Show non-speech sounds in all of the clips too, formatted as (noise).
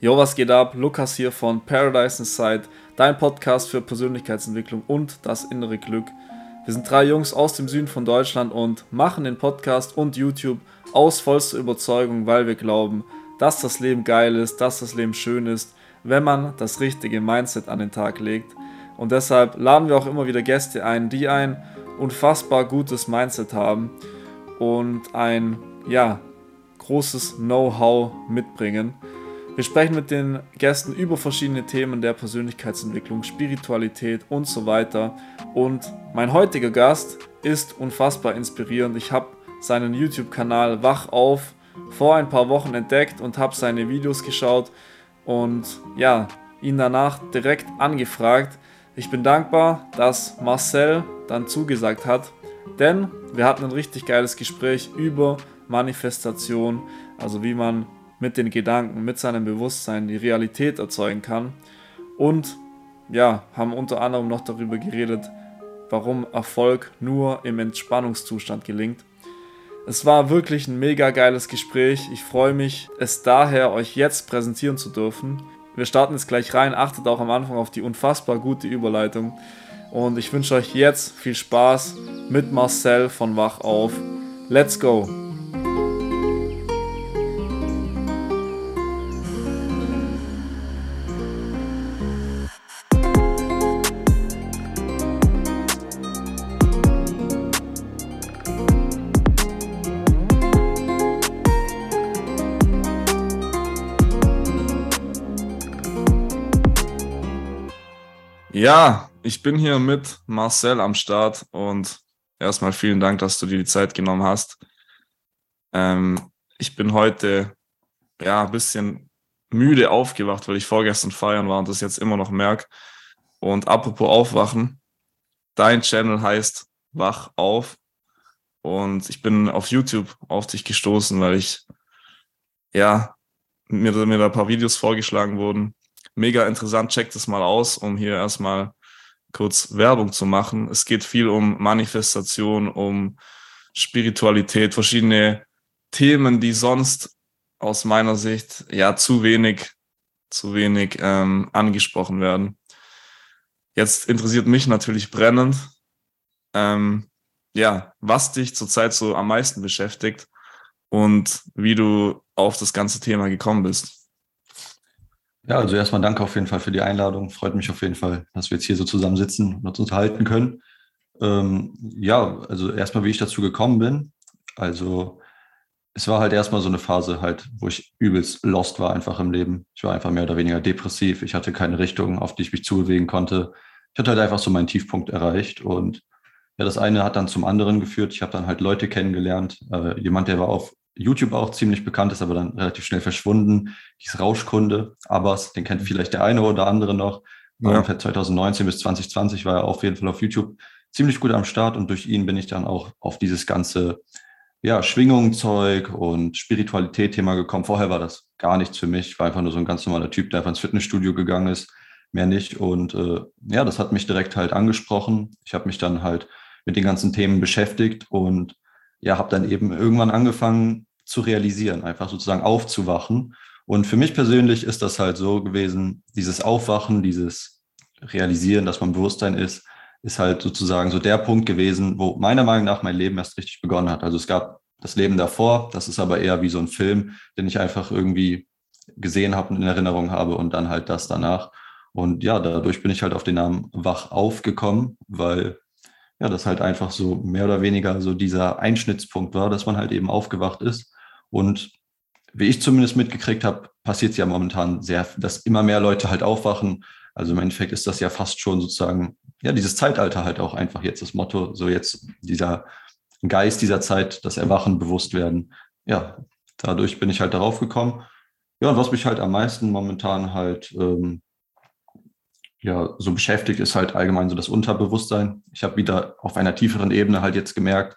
Jo, was geht ab? Lukas hier von Paradise Inside, dein Podcast für Persönlichkeitsentwicklung und das innere Glück. Wir sind drei Jungs aus dem Süden von Deutschland und machen den Podcast und YouTube aus vollster Überzeugung, weil wir glauben, dass das Leben geil ist, dass das Leben schön ist, wenn man das richtige Mindset an den Tag legt. Und deshalb laden wir auch immer wieder Gäste ein, die ein unfassbar gutes Mindset haben und ein ja, großes Know-how mitbringen. Wir sprechen mit den Gästen über verschiedene Themen der Persönlichkeitsentwicklung, Spiritualität und so weiter. Und mein heutiger Gast ist unfassbar inspirierend. Ich habe seinen YouTube-Kanal Wach auf vor ein paar Wochen entdeckt und habe seine Videos geschaut und ja, ihn danach direkt angefragt. Ich bin dankbar, dass Marcel dann zugesagt hat, denn wir hatten ein richtig geiles Gespräch über Manifestation, also wie man mit den Gedanken, mit seinem Bewusstsein die Realität erzeugen kann. Und ja, haben unter anderem noch darüber geredet, warum Erfolg nur im Entspannungszustand gelingt. Es war wirklich ein mega geiles Gespräch. Ich freue mich, es daher euch jetzt präsentieren zu dürfen. Wir starten jetzt gleich rein. Achtet auch am Anfang auf die unfassbar gute Überleitung. Und ich wünsche euch jetzt viel Spaß mit Marcel von Wach auf. Let's go! Ja, ich bin hier mit Marcel am Start und erstmal vielen Dank, dass du dir die Zeit genommen hast. Ähm, ich bin heute ja ein bisschen müde aufgewacht, weil ich vorgestern feiern war und das jetzt immer noch merke. Und apropos Aufwachen, dein Channel heißt Wach auf und ich bin auf YouTube auf dich gestoßen, weil ich ja mir, mir da ein paar Videos vorgeschlagen wurden mega interessant. Checkt es mal aus, um hier erstmal kurz Werbung zu machen. Es geht viel um Manifestation, um Spiritualität, verschiedene Themen, die sonst aus meiner Sicht ja zu wenig, zu wenig ähm, angesprochen werden. Jetzt interessiert mich natürlich brennend, ähm, ja, was dich zurzeit so am meisten beschäftigt und wie du auf das ganze Thema gekommen bist. Ja, also erstmal danke auf jeden Fall für die Einladung. Freut mich auf jeden Fall, dass wir jetzt hier so zusammen sitzen und uns unterhalten können. Ähm, ja, also erstmal, wie ich dazu gekommen bin. Also es war halt erstmal so eine Phase halt, wo ich übelst lost war einfach im Leben. Ich war einfach mehr oder weniger depressiv. Ich hatte keine Richtung, auf die ich mich zubewegen konnte. Ich hatte halt einfach so meinen Tiefpunkt erreicht und ja, das eine hat dann zum anderen geführt. Ich habe dann halt Leute kennengelernt. Äh, jemand, der war auf YouTube auch ziemlich bekannt ist, aber dann relativ schnell verschwunden. Hieß Rauschkunde, Abbas, den kennt vielleicht der eine oder andere noch. Ja. Ungefähr 2019 bis 2020 war er auf jeden Fall auf YouTube ziemlich gut am Start und durch ihn bin ich dann auch auf dieses ganze ja, Schwingungszeug und Spiritualität-Thema gekommen. Vorher war das gar nichts für mich. Ich war einfach nur so ein ganz normaler Typ, der einfach ins Fitnessstudio gegangen ist, mehr nicht. Und äh, ja, das hat mich direkt halt angesprochen. Ich habe mich dann halt mit den ganzen Themen beschäftigt und ja, habe dann eben irgendwann angefangen, zu realisieren, einfach sozusagen aufzuwachen. Und für mich persönlich ist das halt so gewesen, dieses Aufwachen, dieses Realisieren, dass man Bewusstsein ist, ist halt sozusagen so der Punkt gewesen, wo meiner Meinung nach mein Leben erst richtig begonnen hat. Also es gab das Leben davor, das ist aber eher wie so ein Film, den ich einfach irgendwie gesehen habe und in Erinnerung habe und dann halt das danach. Und ja, dadurch bin ich halt auf den Namen Wach aufgekommen, weil ja, das halt einfach so mehr oder weniger so dieser Einschnittspunkt war, dass man halt eben aufgewacht ist und wie ich zumindest mitgekriegt habe, passiert es ja momentan sehr, dass immer mehr Leute halt aufwachen. Also im Endeffekt ist das ja fast schon sozusagen, ja, dieses Zeitalter halt auch einfach jetzt das Motto, so jetzt dieser Geist dieser Zeit, das Erwachen, bewusst werden. Ja, dadurch bin ich halt darauf gekommen. Ja, und was mich halt am meisten momentan halt ähm, ja so beschäftigt, ist halt allgemein so das Unterbewusstsein. Ich habe wieder auf einer tieferen Ebene halt jetzt gemerkt,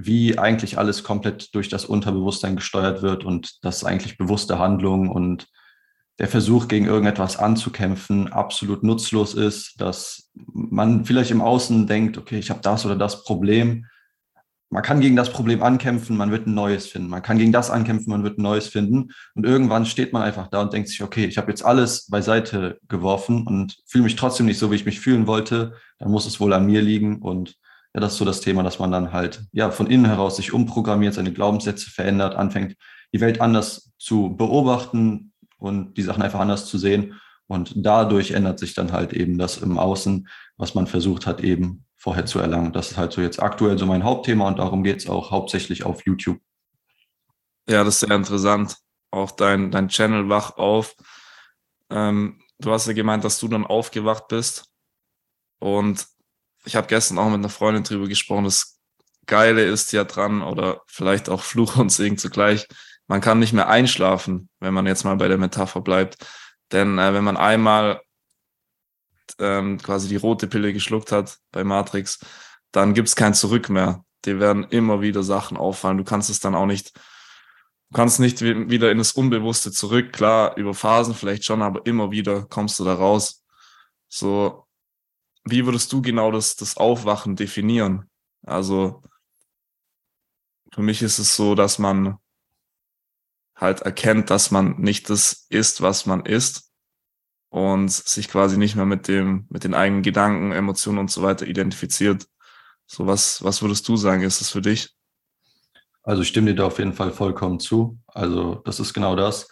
wie eigentlich alles komplett durch das Unterbewusstsein gesteuert wird und dass eigentlich bewusste Handlung und der Versuch, gegen irgendetwas anzukämpfen, absolut nutzlos ist, dass man vielleicht im Außen denkt, okay, ich habe das oder das Problem, man kann gegen das Problem ankämpfen, man wird ein neues finden. Man kann gegen das ankämpfen, man wird ein neues finden. Und irgendwann steht man einfach da und denkt sich, okay, ich habe jetzt alles beiseite geworfen und fühle mich trotzdem nicht so, wie ich mich fühlen wollte. Dann muss es wohl an mir liegen. Und ja, das ist so das Thema, dass man dann halt ja von innen heraus sich umprogrammiert, seine Glaubenssätze verändert, anfängt, die Welt anders zu beobachten und die Sachen einfach anders zu sehen. Und dadurch ändert sich dann halt eben das im Außen, was man versucht hat, eben vorher zu erlangen. Das ist halt so jetzt aktuell so mein Hauptthema und darum geht es auch hauptsächlich auf YouTube. Ja, das ist sehr interessant. Auch dein, dein Channel wach auf. Ähm, du hast ja gemeint, dass du dann aufgewacht bist. Und ich habe gestern auch mit einer Freundin drüber gesprochen. Das Geile ist ja dran, oder vielleicht auch Fluch und Segen zugleich, man kann nicht mehr einschlafen, wenn man jetzt mal bei der Metapher bleibt. Denn äh, wenn man einmal ähm, quasi die rote Pille geschluckt hat bei Matrix, dann gibt es kein Zurück mehr. Dir werden immer wieder Sachen auffallen. Du kannst es dann auch nicht, du kannst nicht wieder in das Unbewusste zurück. Klar, über Phasen vielleicht schon, aber immer wieder kommst du da raus. So, wie würdest du genau das, das Aufwachen definieren? Also, für mich ist es so, dass man halt erkennt, dass man nicht das ist, was man ist, und sich quasi nicht mehr mit dem, mit den eigenen Gedanken, Emotionen und so weiter identifiziert. So was, was würdest du sagen, ist es für dich? Also ich stimme dir da auf jeden Fall vollkommen zu. Also das ist genau das.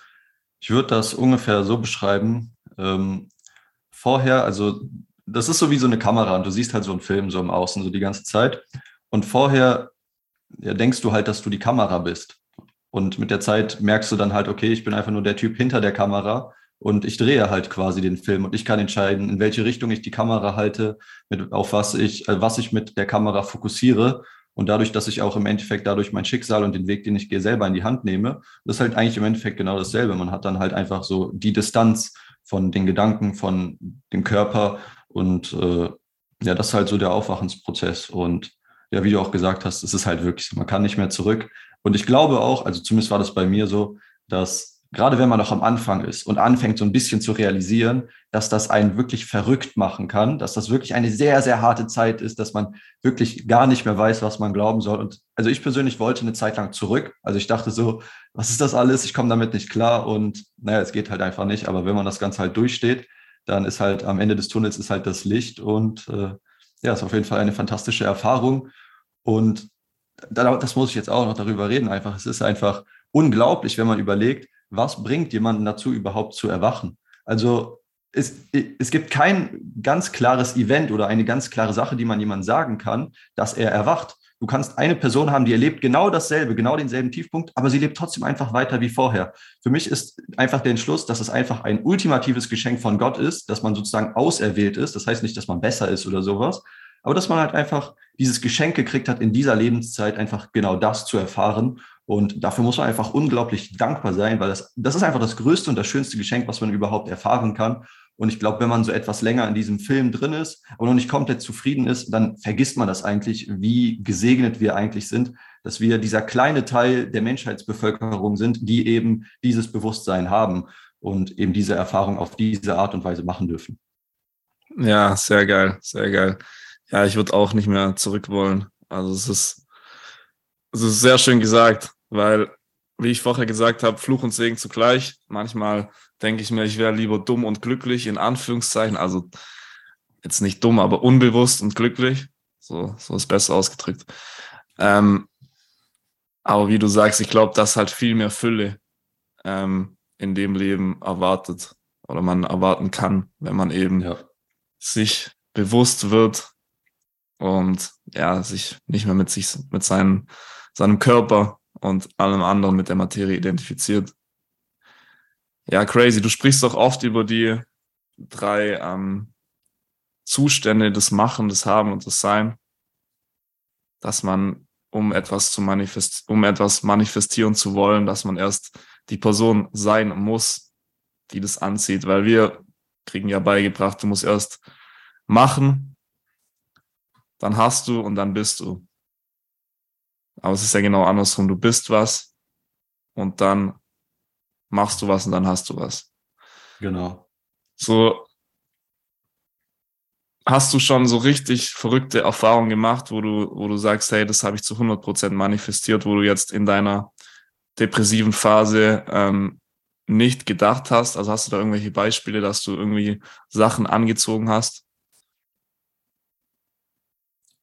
Ich würde das ungefähr so beschreiben. Ähm, vorher, also das ist so wie so eine Kamera und du siehst halt so einen Film so im Außen so die ganze Zeit. Und vorher ja, denkst du halt, dass du die Kamera bist. Und mit der Zeit merkst du dann halt, okay, ich bin einfach nur der Typ hinter der Kamera und ich drehe halt quasi den Film und ich kann entscheiden, in welche Richtung ich die Kamera halte, mit, auf was ich, äh, was ich mit der Kamera fokussiere. Und dadurch, dass ich auch im Endeffekt dadurch mein Schicksal und den Weg, den ich gehe, selber in die Hand nehme, das ist halt eigentlich im Endeffekt genau dasselbe. Man hat dann halt einfach so die Distanz von den Gedanken, von dem Körper und äh, ja, das ist halt so der Aufwachensprozess. Und ja, wie du auch gesagt hast, es ist halt wirklich so, man kann nicht mehr zurück. Und ich glaube auch, also zumindest war das bei mir so, dass gerade wenn man noch am Anfang ist und anfängt so ein bisschen zu realisieren, dass das einen wirklich verrückt machen kann, dass das wirklich eine sehr, sehr harte Zeit ist, dass man wirklich gar nicht mehr weiß, was man glauben soll. Und also ich persönlich wollte eine Zeit lang zurück. Also ich dachte so, was ist das alles? Ich komme damit nicht klar und naja, es geht halt einfach nicht. Aber wenn man das Ganze halt durchsteht, dann ist halt am Ende des Tunnels ist halt das Licht und äh, ja, ist auf jeden Fall eine fantastische Erfahrung. Und das muss ich jetzt auch noch darüber reden. Einfach, es ist einfach unglaublich, wenn man überlegt, was bringt jemanden dazu, überhaupt zu erwachen? Also es, es gibt kein ganz klares Event oder eine ganz klare Sache, die man jemandem sagen kann, dass er erwacht. Du kannst eine Person haben, die erlebt genau dasselbe, genau denselben Tiefpunkt, aber sie lebt trotzdem einfach weiter wie vorher. Für mich ist einfach der Entschluss, dass es einfach ein ultimatives Geschenk von Gott ist, dass man sozusagen auserwählt ist. Das heißt nicht, dass man besser ist oder sowas, aber dass man halt einfach dieses Geschenk gekriegt hat, in dieser Lebenszeit einfach genau das zu erfahren und dafür muss man einfach unglaublich dankbar sein, weil das, das ist einfach das größte und das schönste Geschenk, was man überhaupt erfahren kann. Und ich glaube, wenn man so etwas länger in diesem Film drin ist und noch nicht komplett zufrieden ist, dann vergisst man das eigentlich, wie gesegnet wir eigentlich sind, dass wir dieser kleine Teil der Menschheitsbevölkerung sind, die eben dieses Bewusstsein haben und eben diese Erfahrung auf diese Art und Weise machen dürfen. Ja, sehr geil, sehr geil. Ja, ich würde auch nicht mehr zurück wollen. Also es ist, es ist sehr schön gesagt. Weil, wie ich vorher gesagt habe, Fluch und Segen zugleich. Manchmal denke ich mir, ich wäre lieber dumm und glücklich, in Anführungszeichen. Also jetzt nicht dumm, aber unbewusst und glücklich. So, so ist besser ausgedrückt. Ähm, aber wie du sagst, ich glaube, dass halt viel mehr Fülle ähm, in dem Leben erwartet oder man erwarten kann, wenn man eben ja. sich bewusst wird und ja, sich nicht mehr mit sich, mit seinem, seinem Körper und allem anderen mit der Materie identifiziert. Ja, crazy. Du sprichst doch oft über die drei ähm, Zustände des Machen, des Haben und des Sein, dass man, um etwas zu manifest, um etwas manifestieren zu wollen, dass man erst die Person sein muss, die das anzieht, weil wir kriegen ja beigebracht, du musst erst machen, dann hast du und dann bist du. Aber es ist ja genau andersrum. Du bist was und dann machst du was und dann hast du was. Genau. So, hast du schon so richtig verrückte Erfahrungen gemacht, wo du, wo du sagst, hey, das habe ich zu 100% manifestiert, wo du jetzt in deiner depressiven Phase ähm, nicht gedacht hast? Also hast du da irgendwelche Beispiele, dass du irgendwie Sachen angezogen hast?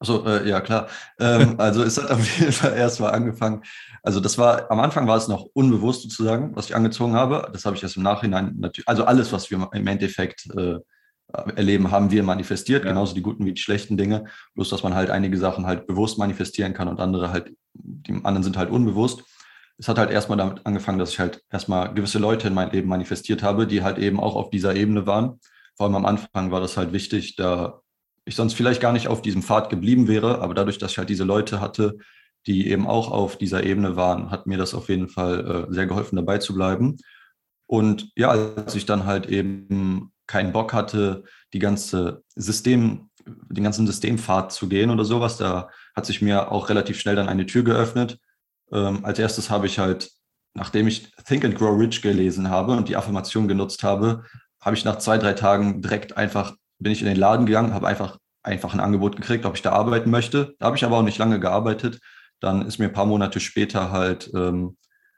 Also äh, ja klar. Ähm, (laughs) also es hat auf jeden Fall erstmal angefangen. Also das war am Anfang war es noch unbewusst sozusagen, was ich angezogen habe. Das habe ich erst im Nachhinein natürlich. Also alles, was wir im Endeffekt äh, erleben, haben wir manifestiert. Ja. Genauso die guten wie die schlechten Dinge. Bloß dass man halt einige Sachen halt bewusst manifestieren kann und andere halt die anderen sind halt unbewusst. Es hat halt erstmal damit angefangen, dass ich halt erstmal gewisse Leute in mein Leben manifestiert habe, die halt eben auch auf dieser Ebene waren. Vor allem am Anfang war das halt wichtig, da ich sonst vielleicht gar nicht auf diesem Pfad geblieben wäre, aber dadurch, dass ich halt diese Leute hatte, die eben auch auf dieser Ebene waren, hat mir das auf jeden Fall äh, sehr geholfen, dabei zu bleiben. Und ja, als ich dann halt eben keinen Bock hatte, die ganze System, den ganzen Systempfad zu gehen oder sowas, da hat sich mir auch relativ schnell dann eine Tür geöffnet. Ähm, als erstes habe ich halt, nachdem ich Think and Grow Rich gelesen habe und die Affirmation genutzt habe, habe ich nach zwei, drei Tagen direkt einfach bin ich in den Laden gegangen, habe einfach, einfach ein Angebot gekriegt, ob ich da arbeiten möchte. Da habe ich aber auch nicht lange gearbeitet. Dann ist mir ein paar Monate später halt, ähm,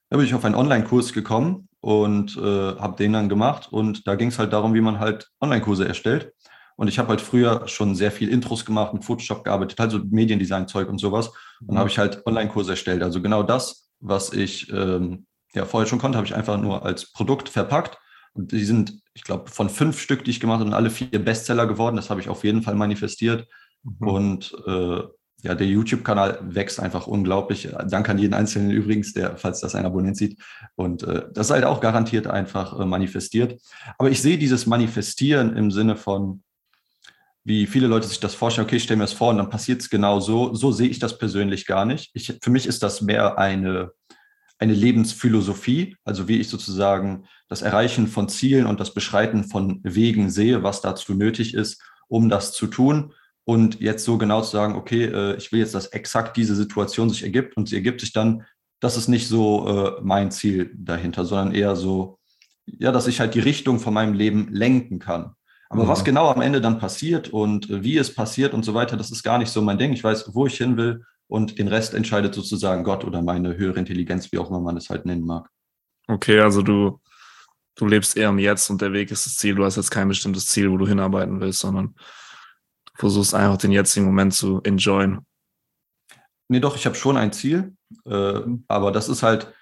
da bin ich auf einen Online-Kurs gekommen und äh, habe den dann gemacht. Und da ging es halt darum, wie man halt Online-Kurse erstellt. Und ich habe halt früher schon sehr viel Intros gemacht, mit Photoshop gearbeitet, halt so Mediendesign-Zeug und sowas. Und dann habe ich halt Online-Kurse erstellt. Also genau das, was ich ähm, ja vorher schon konnte, habe ich einfach nur als Produkt verpackt die sind, ich glaube, von fünf Stück, die ich gemacht habe, alle vier Bestseller geworden. Das habe ich auf jeden Fall manifestiert. Mhm. Und äh, ja, der YouTube-Kanal wächst einfach unglaublich. Danke an jeden Einzelnen übrigens, der, falls das ein Abonnent sieht. Und äh, das ist halt auch garantiert einfach äh, manifestiert. Aber ich sehe dieses Manifestieren im Sinne von, wie viele Leute sich das vorstellen, okay, ich stelle mir das vor und dann passiert es genau so. So sehe ich das persönlich gar nicht. Ich, für mich ist das mehr eine, eine Lebensphilosophie, also wie ich sozusagen das Erreichen von Zielen und das Beschreiten von Wegen sehe, was dazu nötig ist, um das zu tun. Und jetzt so genau zu sagen, okay, äh, ich will jetzt, dass exakt diese Situation sich ergibt und sie ergibt sich dann, das ist nicht so äh, mein Ziel dahinter, sondern eher so, ja, dass ich halt die Richtung von meinem Leben lenken kann. Aber ja. was genau am Ende dann passiert und wie es passiert und so weiter, das ist gar nicht so mein Ding. Ich weiß, wo ich hin will und den Rest entscheidet sozusagen Gott oder meine höhere Intelligenz, wie auch immer man es halt nennen mag. Okay, also du du lebst eher im Jetzt und der Weg ist das Ziel. Du hast jetzt kein bestimmtes Ziel, wo du hinarbeiten willst, sondern du versuchst einfach den jetzigen Moment zu enjoyen. Nee, doch, ich habe schon ein Ziel, äh, aber das ist halt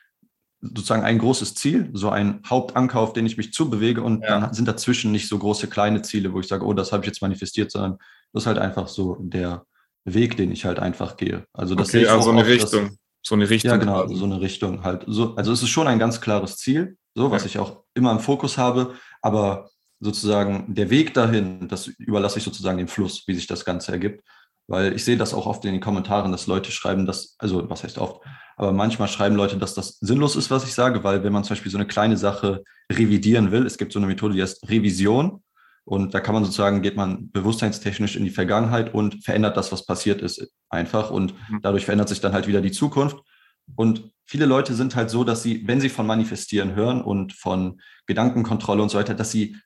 sozusagen ein großes Ziel, so ein Hauptanker, auf den ich mich zubewege und ja. dann sind dazwischen nicht so große kleine Ziele, wo ich sage, oh, das habe ich jetzt manifestiert, sondern das ist halt einfach so der Weg, den ich halt einfach gehe. Also das okay, also eine Richtung. Das, so eine Richtung. Ja, genau, so eine Richtung halt. So, also es ist schon ein ganz klares Ziel, so, was ja. ich auch immer im Fokus habe. Aber sozusagen der Weg dahin, das überlasse ich sozusagen dem Fluss, wie sich das Ganze ergibt. Weil ich sehe das auch oft in den Kommentaren, dass Leute schreiben, dass, also was heißt oft, aber manchmal schreiben Leute, dass das sinnlos ist, was ich sage, weil wenn man zum Beispiel so eine kleine Sache revidieren will, es gibt so eine Methode, die heißt Revision. Und da kann man sozusagen, geht man bewusstseinstechnisch in die Vergangenheit und verändert das, was passiert ist, einfach. Und mhm. dadurch verändert sich dann halt wieder die Zukunft. Und viele Leute sind halt so, dass sie, wenn sie von Manifestieren hören und von Gedankenkontrolle und so weiter, dass sie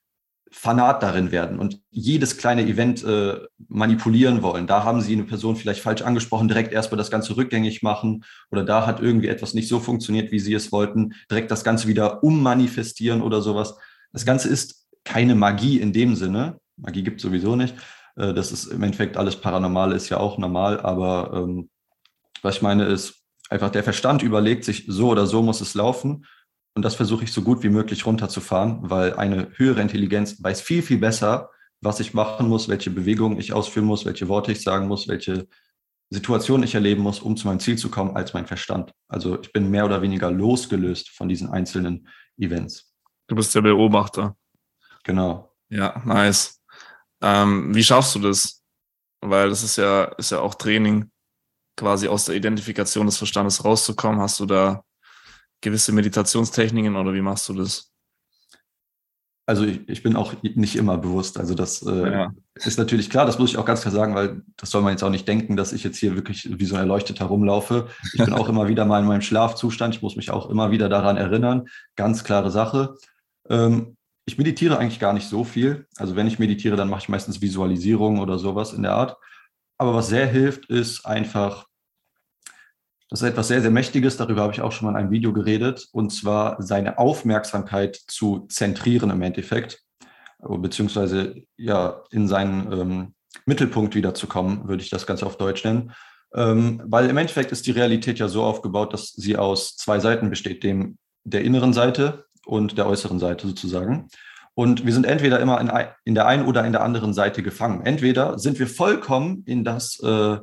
Fanat darin werden und jedes kleine Event äh, manipulieren wollen. Da haben sie eine Person vielleicht falsch angesprochen, direkt erstmal das Ganze rückgängig machen oder da hat irgendwie etwas nicht so funktioniert, wie sie es wollten, direkt das Ganze wieder ummanifestieren oder sowas. Das Ganze ist keine Magie in dem Sinne. Magie gibt es sowieso nicht. Äh, das ist im Endeffekt alles Paranormale ist ja auch normal, aber ähm, was ich meine ist, einfach der Verstand überlegt sich, so oder so muss es laufen. Und das versuche ich so gut wie möglich runterzufahren, weil eine höhere Intelligenz weiß viel, viel besser, was ich machen muss, welche Bewegungen ich ausführen muss, welche Worte ich sagen muss, welche Situationen ich erleben muss, um zu meinem Ziel zu kommen, als mein Verstand. Also ich bin mehr oder weniger losgelöst von diesen einzelnen Events. Du bist der Beobachter. Genau. Ja, nice. Ähm, wie schaffst du das? Weil das ist ja, ist ja auch Training quasi aus der Identifikation des Verstandes rauszukommen? Hast du da gewisse Meditationstechniken oder wie machst du das? Also ich, ich bin auch nicht immer bewusst. Also das äh, ja. ist natürlich klar, das muss ich auch ganz klar sagen, weil das soll man jetzt auch nicht denken, dass ich jetzt hier wirklich wie so ein Erleuchteter rumlaufe. Ich bin auch (laughs) immer wieder mal in meinem Schlafzustand. Ich muss mich auch immer wieder daran erinnern. Ganz klare Sache. Ähm, ich meditiere eigentlich gar nicht so viel. Also wenn ich meditiere, dann mache ich meistens Visualisierung oder sowas in der Art. Aber was sehr hilft, ist einfach, das ist etwas sehr, sehr Mächtiges, darüber habe ich auch schon mal in einem Video geredet, und zwar seine Aufmerksamkeit zu zentrieren im Endeffekt, beziehungsweise ja in seinen ähm, Mittelpunkt wiederzukommen, würde ich das Ganze auf Deutsch nennen. Ähm, weil im Endeffekt ist die Realität ja so aufgebaut, dass sie aus zwei Seiten besteht, dem der inneren Seite und der äußeren Seite sozusagen. Und wir sind entweder immer in, in der einen oder in der anderen Seite gefangen. Entweder sind wir vollkommen in das, äh,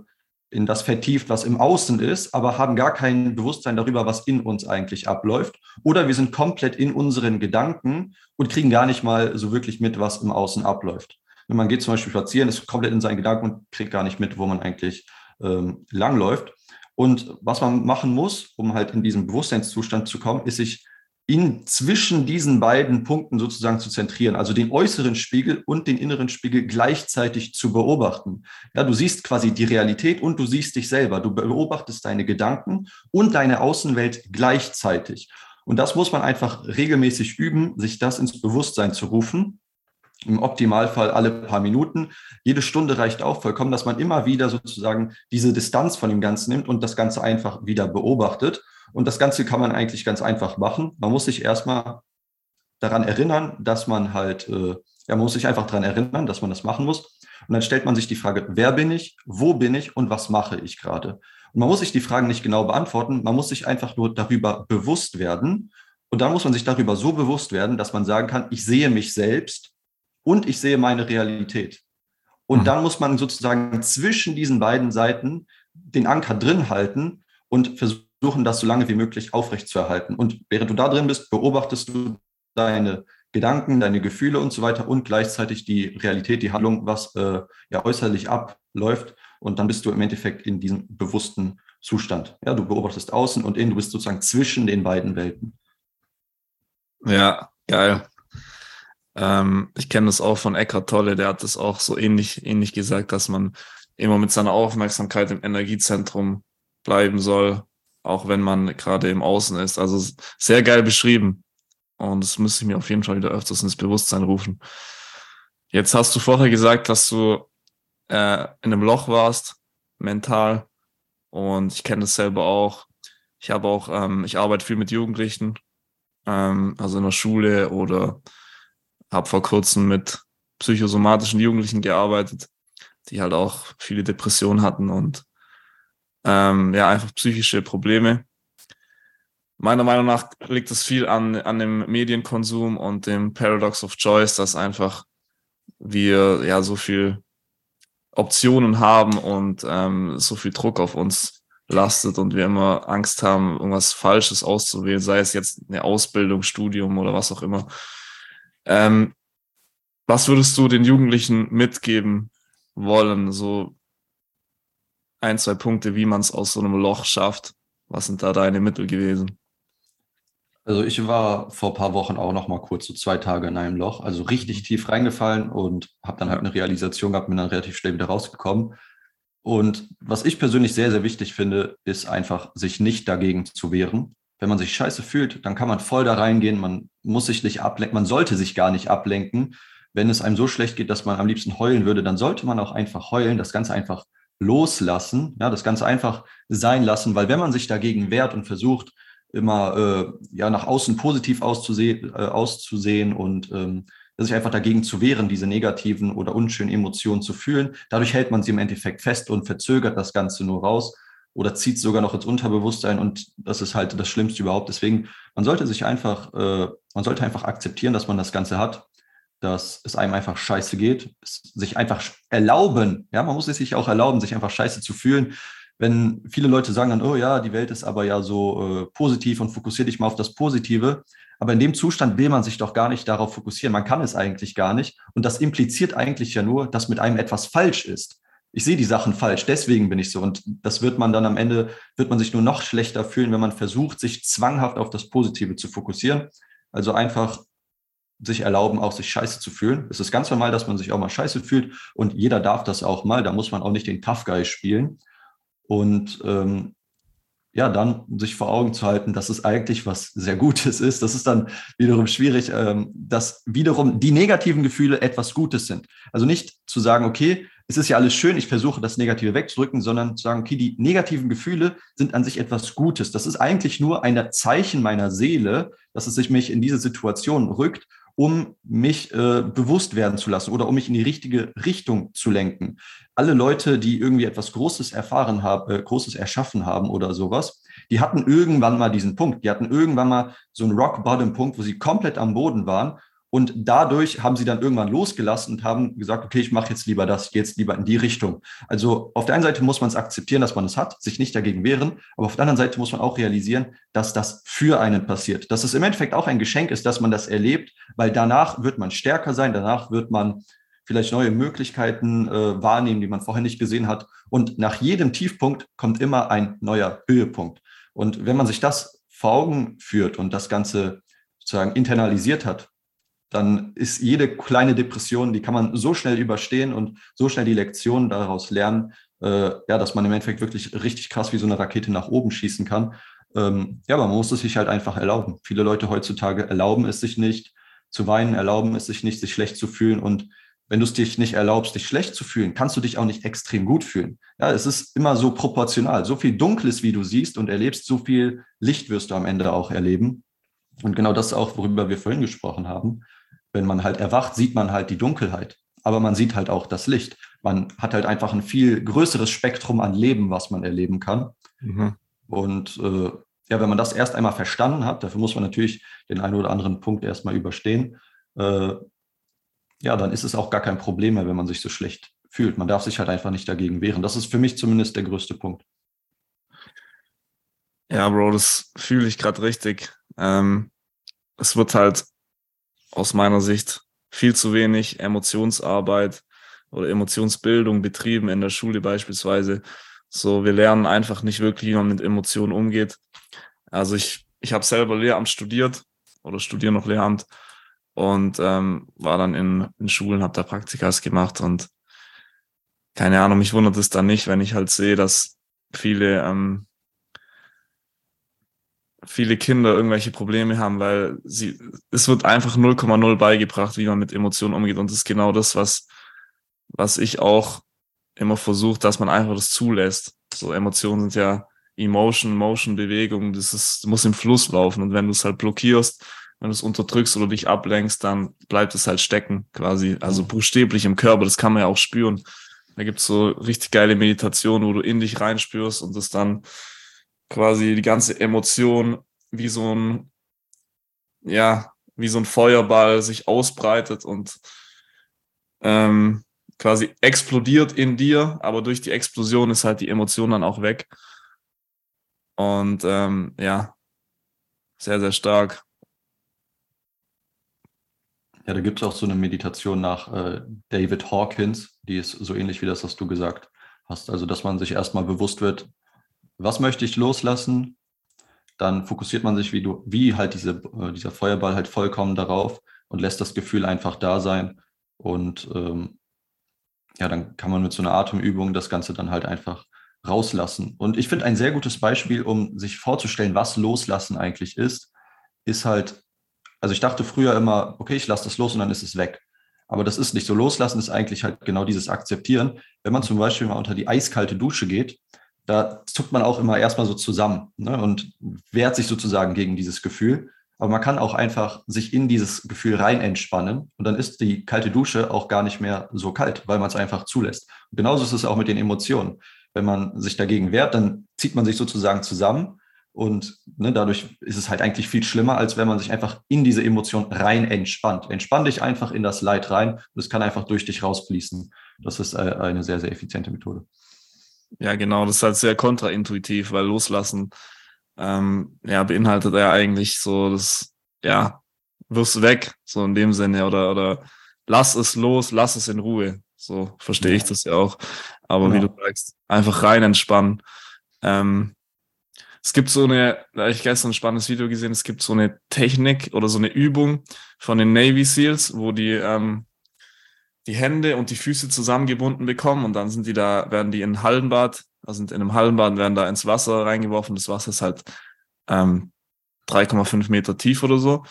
in das vertieft, was im Außen ist, aber haben gar kein Bewusstsein darüber, was in uns eigentlich abläuft. Oder wir sind komplett in unseren Gedanken und kriegen gar nicht mal so wirklich mit, was im Außen abläuft. Wenn man geht zum Beispiel spazieren, ist komplett in seinen Gedanken und kriegt gar nicht mit, wo man eigentlich ähm, langläuft. Und was man machen muss, um halt in diesen Bewusstseinszustand zu kommen, ist sich in zwischen diesen beiden Punkten sozusagen zu zentrieren, also den äußeren Spiegel und den inneren Spiegel gleichzeitig zu beobachten. Ja, du siehst quasi die Realität und du siehst dich selber. Du beobachtest deine Gedanken und deine Außenwelt gleichzeitig. Und das muss man einfach regelmäßig üben, sich das ins Bewusstsein zu rufen im Optimalfall alle paar Minuten. Jede Stunde reicht auch vollkommen, dass man immer wieder sozusagen diese Distanz von dem Ganzen nimmt und das Ganze einfach wieder beobachtet. Und das Ganze kann man eigentlich ganz einfach machen. Man muss sich erstmal daran erinnern, dass man halt, äh, ja, man muss sich einfach daran erinnern, dass man das machen muss. Und dann stellt man sich die Frage, wer bin ich, wo bin ich und was mache ich gerade? Und man muss sich die Fragen nicht genau beantworten, man muss sich einfach nur darüber bewusst werden. Und dann muss man sich darüber so bewusst werden, dass man sagen kann, ich sehe mich selbst und ich sehe meine Realität. Und mhm. dann muss man sozusagen zwischen diesen beiden Seiten den Anker drin halten und versuchen, das so lange wie möglich aufrechtzuerhalten. Und während du da drin bist, beobachtest du deine Gedanken, deine Gefühle und so weiter und gleichzeitig die Realität, die Handlung, was äh, ja äußerlich abläuft. Und dann bist du im Endeffekt in diesem bewussten Zustand. Ja, du beobachtest außen und innen, du bist sozusagen zwischen den beiden Welten. Ja, geil. Ähm, ich kenne das auch von Eckhart Tolle, der hat das auch so ähnlich, ähnlich gesagt, dass man immer mit seiner Aufmerksamkeit im Energiezentrum bleiben soll, auch wenn man gerade im Außen ist. Also sehr geil beschrieben. Und das müsste ich mir auf jeden Fall wieder öfters ins Bewusstsein rufen. Jetzt hast du vorher gesagt, dass du äh, in einem Loch warst, mental. Und ich kenne das selber auch. Ich habe auch, ähm, ich arbeite viel mit Jugendlichen, ähm, also in der Schule oder habe vor kurzem mit psychosomatischen Jugendlichen gearbeitet, die halt auch viele Depressionen hatten und ähm, ja, einfach psychische Probleme. Meiner Meinung nach liegt es viel an, an dem Medienkonsum und dem Paradox of Choice, dass einfach wir ja so viel Optionen haben und ähm, so viel Druck auf uns lastet und wir immer Angst haben, irgendwas Falsches auszuwählen, sei es jetzt eine Ausbildung, Studium oder was auch immer. Ähm, was würdest du den Jugendlichen mitgeben wollen? So ein, zwei Punkte, wie man es aus so einem Loch schafft. Was sind da deine Mittel gewesen? Also ich war vor ein paar Wochen auch noch mal kurz so zwei Tage in einem Loch, also richtig tief reingefallen und habe dann halt eine Realisation gehabt, bin dann relativ schnell wieder rausgekommen. Und was ich persönlich sehr, sehr wichtig finde, ist einfach, sich nicht dagegen zu wehren, wenn man sich scheiße fühlt, dann kann man voll da reingehen. Man muss sich nicht ablenken. Man sollte sich gar nicht ablenken. Wenn es einem so schlecht geht, dass man am liebsten heulen würde, dann sollte man auch einfach heulen, das Ganze einfach loslassen, ja, das Ganze einfach sein lassen, weil wenn man sich dagegen wehrt und versucht, immer äh, ja nach außen positiv auszusehen, äh, auszusehen und ähm, sich einfach dagegen zu wehren, diese negativen oder unschönen Emotionen zu fühlen. Dadurch hält man sie im Endeffekt fest und verzögert das Ganze nur raus oder zieht sogar noch ins Unterbewusstsein und das ist halt das Schlimmste überhaupt. Deswegen, man sollte sich einfach, äh, man sollte einfach akzeptieren, dass man das Ganze hat, dass es einem einfach scheiße geht, sich einfach erlauben, ja, man muss es sich auch erlauben, sich einfach scheiße zu fühlen. Wenn viele Leute sagen dann, oh ja, die Welt ist aber ja so äh, positiv und fokussiere dich mal auf das Positive. Aber in dem Zustand will man sich doch gar nicht darauf fokussieren. Man kann es eigentlich gar nicht. Und das impliziert eigentlich ja nur, dass mit einem etwas falsch ist ich sehe die Sachen falsch, deswegen bin ich so. Und das wird man dann am Ende, wird man sich nur noch schlechter fühlen, wenn man versucht, sich zwanghaft auf das Positive zu fokussieren. Also einfach sich erlauben, auch sich scheiße zu fühlen. Es ist ganz normal, dass man sich auch mal scheiße fühlt und jeder darf das auch mal. Da muss man auch nicht den Tough Guy spielen. Und ähm, ja, dann sich vor Augen zu halten, dass es eigentlich was sehr Gutes ist. Das ist dann wiederum schwierig, ähm, dass wiederum die negativen Gefühle etwas Gutes sind. Also nicht zu sagen, okay, es ist ja alles schön, ich versuche das Negative wegzudrücken, sondern zu sagen, okay, die negativen Gefühle sind an sich etwas Gutes. Das ist eigentlich nur ein Zeichen meiner Seele, dass es sich mich in diese Situation rückt um mich äh, bewusst werden zu lassen oder um mich in die richtige Richtung zu lenken. Alle Leute, die irgendwie etwas Großes erfahren haben, äh, Großes erschaffen haben oder sowas, die hatten irgendwann mal diesen Punkt. Die hatten irgendwann mal so einen Rock-Bottom-Punkt, wo sie komplett am Boden waren und dadurch haben sie dann irgendwann losgelassen und haben gesagt, okay, ich mache jetzt lieber das, ich gehe jetzt lieber in die Richtung. Also auf der einen Seite muss man es akzeptieren, dass man es hat, sich nicht dagegen wehren, aber auf der anderen Seite muss man auch realisieren, dass das für einen passiert. Dass es im Endeffekt auch ein Geschenk ist, dass man das erlebt, weil danach wird man stärker sein, danach wird man vielleicht neue Möglichkeiten äh, wahrnehmen, die man vorher nicht gesehen hat. Und nach jedem Tiefpunkt kommt immer ein neuer Höhepunkt. Und wenn man sich das vor Augen führt und das Ganze sozusagen internalisiert hat, dann ist jede kleine Depression, die kann man so schnell überstehen und so schnell die Lektionen daraus lernen, äh, ja, dass man im Endeffekt wirklich richtig krass wie so eine Rakete nach oben schießen kann. Ähm, ja, aber man muss es sich halt einfach erlauben. Viele Leute heutzutage erlauben es sich nicht zu weinen, erlauben es sich nicht, sich schlecht zu fühlen. Und wenn du es dich nicht erlaubst, dich schlecht zu fühlen, kannst du dich auch nicht extrem gut fühlen. Ja, es ist immer so proportional. So viel Dunkles, wie du siehst und erlebst, so viel Licht wirst du am Ende auch erleben. Und genau das auch, worüber wir vorhin gesprochen haben wenn man halt erwacht, sieht man halt die Dunkelheit. Aber man sieht halt auch das Licht. Man hat halt einfach ein viel größeres Spektrum an Leben, was man erleben kann. Mhm. Und äh, ja, wenn man das erst einmal verstanden hat, dafür muss man natürlich den einen oder anderen Punkt erstmal überstehen, äh, ja, dann ist es auch gar kein Problem mehr, wenn man sich so schlecht fühlt. Man darf sich halt einfach nicht dagegen wehren. Das ist für mich zumindest der größte Punkt. Ja, Bro, das fühle ich gerade richtig. Ähm, es wird halt aus meiner Sicht viel zu wenig Emotionsarbeit oder Emotionsbildung betrieben in der Schule beispielsweise. So, wir lernen einfach nicht wirklich, wie man mit Emotionen umgeht. Also ich, ich habe selber Lehramt studiert oder studiere noch Lehramt und ähm, war dann in, in Schulen, habe da Praktikas gemacht und keine Ahnung, mich wundert es dann nicht, wenn ich halt sehe, dass viele ähm, viele Kinder irgendwelche Probleme haben, weil sie, es wird einfach 0,0 beigebracht, wie man mit Emotionen umgeht. Und das ist genau das, was, was ich auch immer versuche, dass man einfach das zulässt. So Emotionen sind ja Emotion, Motion, Bewegung, das ist, muss im Fluss laufen. Und wenn du es halt blockierst, wenn du es unterdrückst oder dich ablenkst, dann bleibt es halt stecken, quasi. Also mhm. buchstäblich im Körper, das kann man ja auch spüren. Da gibt's so richtig geile Meditationen, wo du in dich reinspürst und das dann quasi die ganze Emotion wie so ein, ja, wie so ein Feuerball sich ausbreitet und ähm, quasi explodiert in dir, aber durch die Explosion ist halt die Emotion dann auch weg. Und ähm, ja, sehr, sehr stark. Ja, da gibt es auch so eine Meditation nach äh, David Hawkins, die ist so ähnlich wie das, was du gesagt hast. Also, dass man sich erstmal bewusst wird, was möchte ich loslassen? Dann fokussiert man sich, wie du, wie halt diese, äh, dieser Feuerball halt vollkommen darauf und lässt das Gefühl einfach da sein. Und ähm, ja, dann kann man mit so einer Atemübung das Ganze dann halt einfach rauslassen. Und ich finde ein sehr gutes Beispiel, um sich vorzustellen, was Loslassen eigentlich ist, ist halt, also ich dachte früher immer, okay, ich lasse das los und dann ist es weg. Aber das ist nicht so. Loslassen ist eigentlich halt genau dieses Akzeptieren. Wenn man zum Beispiel mal unter die eiskalte Dusche geht, da zuckt man auch immer erstmal so zusammen ne, und wehrt sich sozusagen gegen dieses Gefühl. Aber man kann auch einfach sich in dieses Gefühl rein entspannen und dann ist die kalte Dusche auch gar nicht mehr so kalt, weil man es einfach zulässt. Und genauso ist es auch mit den Emotionen. Wenn man sich dagegen wehrt, dann zieht man sich sozusagen zusammen und ne, dadurch ist es halt eigentlich viel schlimmer, als wenn man sich einfach in diese Emotion rein entspannt. Entspann dich einfach in das Leid rein und es kann einfach durch dich rausfließen. Das ist äh, eine sehr, sehr effiziente Methode. Ja, genau, das ist halt sehr kontraintuitiv, weil loslassen ähm, ja, beinhaltet ja eigentlich so das, ja, wirst weg, so in dem Sinne, oder, oder lass es los, lass es in Ruhe. So verstehe ja. ich das ja auch. Aber genau. wie du sagst, einfach rein entspannen. Ähm, es gibt so eine, da habe ich gestern ein spannendes Video gesehen, es gibt so eine Technik oder so eine Übung von den Navy SEALs, wo die ähm, die Hände und die Füße zusammengebunden bekommen und dann sind die da, werden die in ein Hallenbad, also in einem Hallenbad werden da ins Wasser reingeworfen. Das Wasser ist halt ähm, 3,5 Meter tief oder so.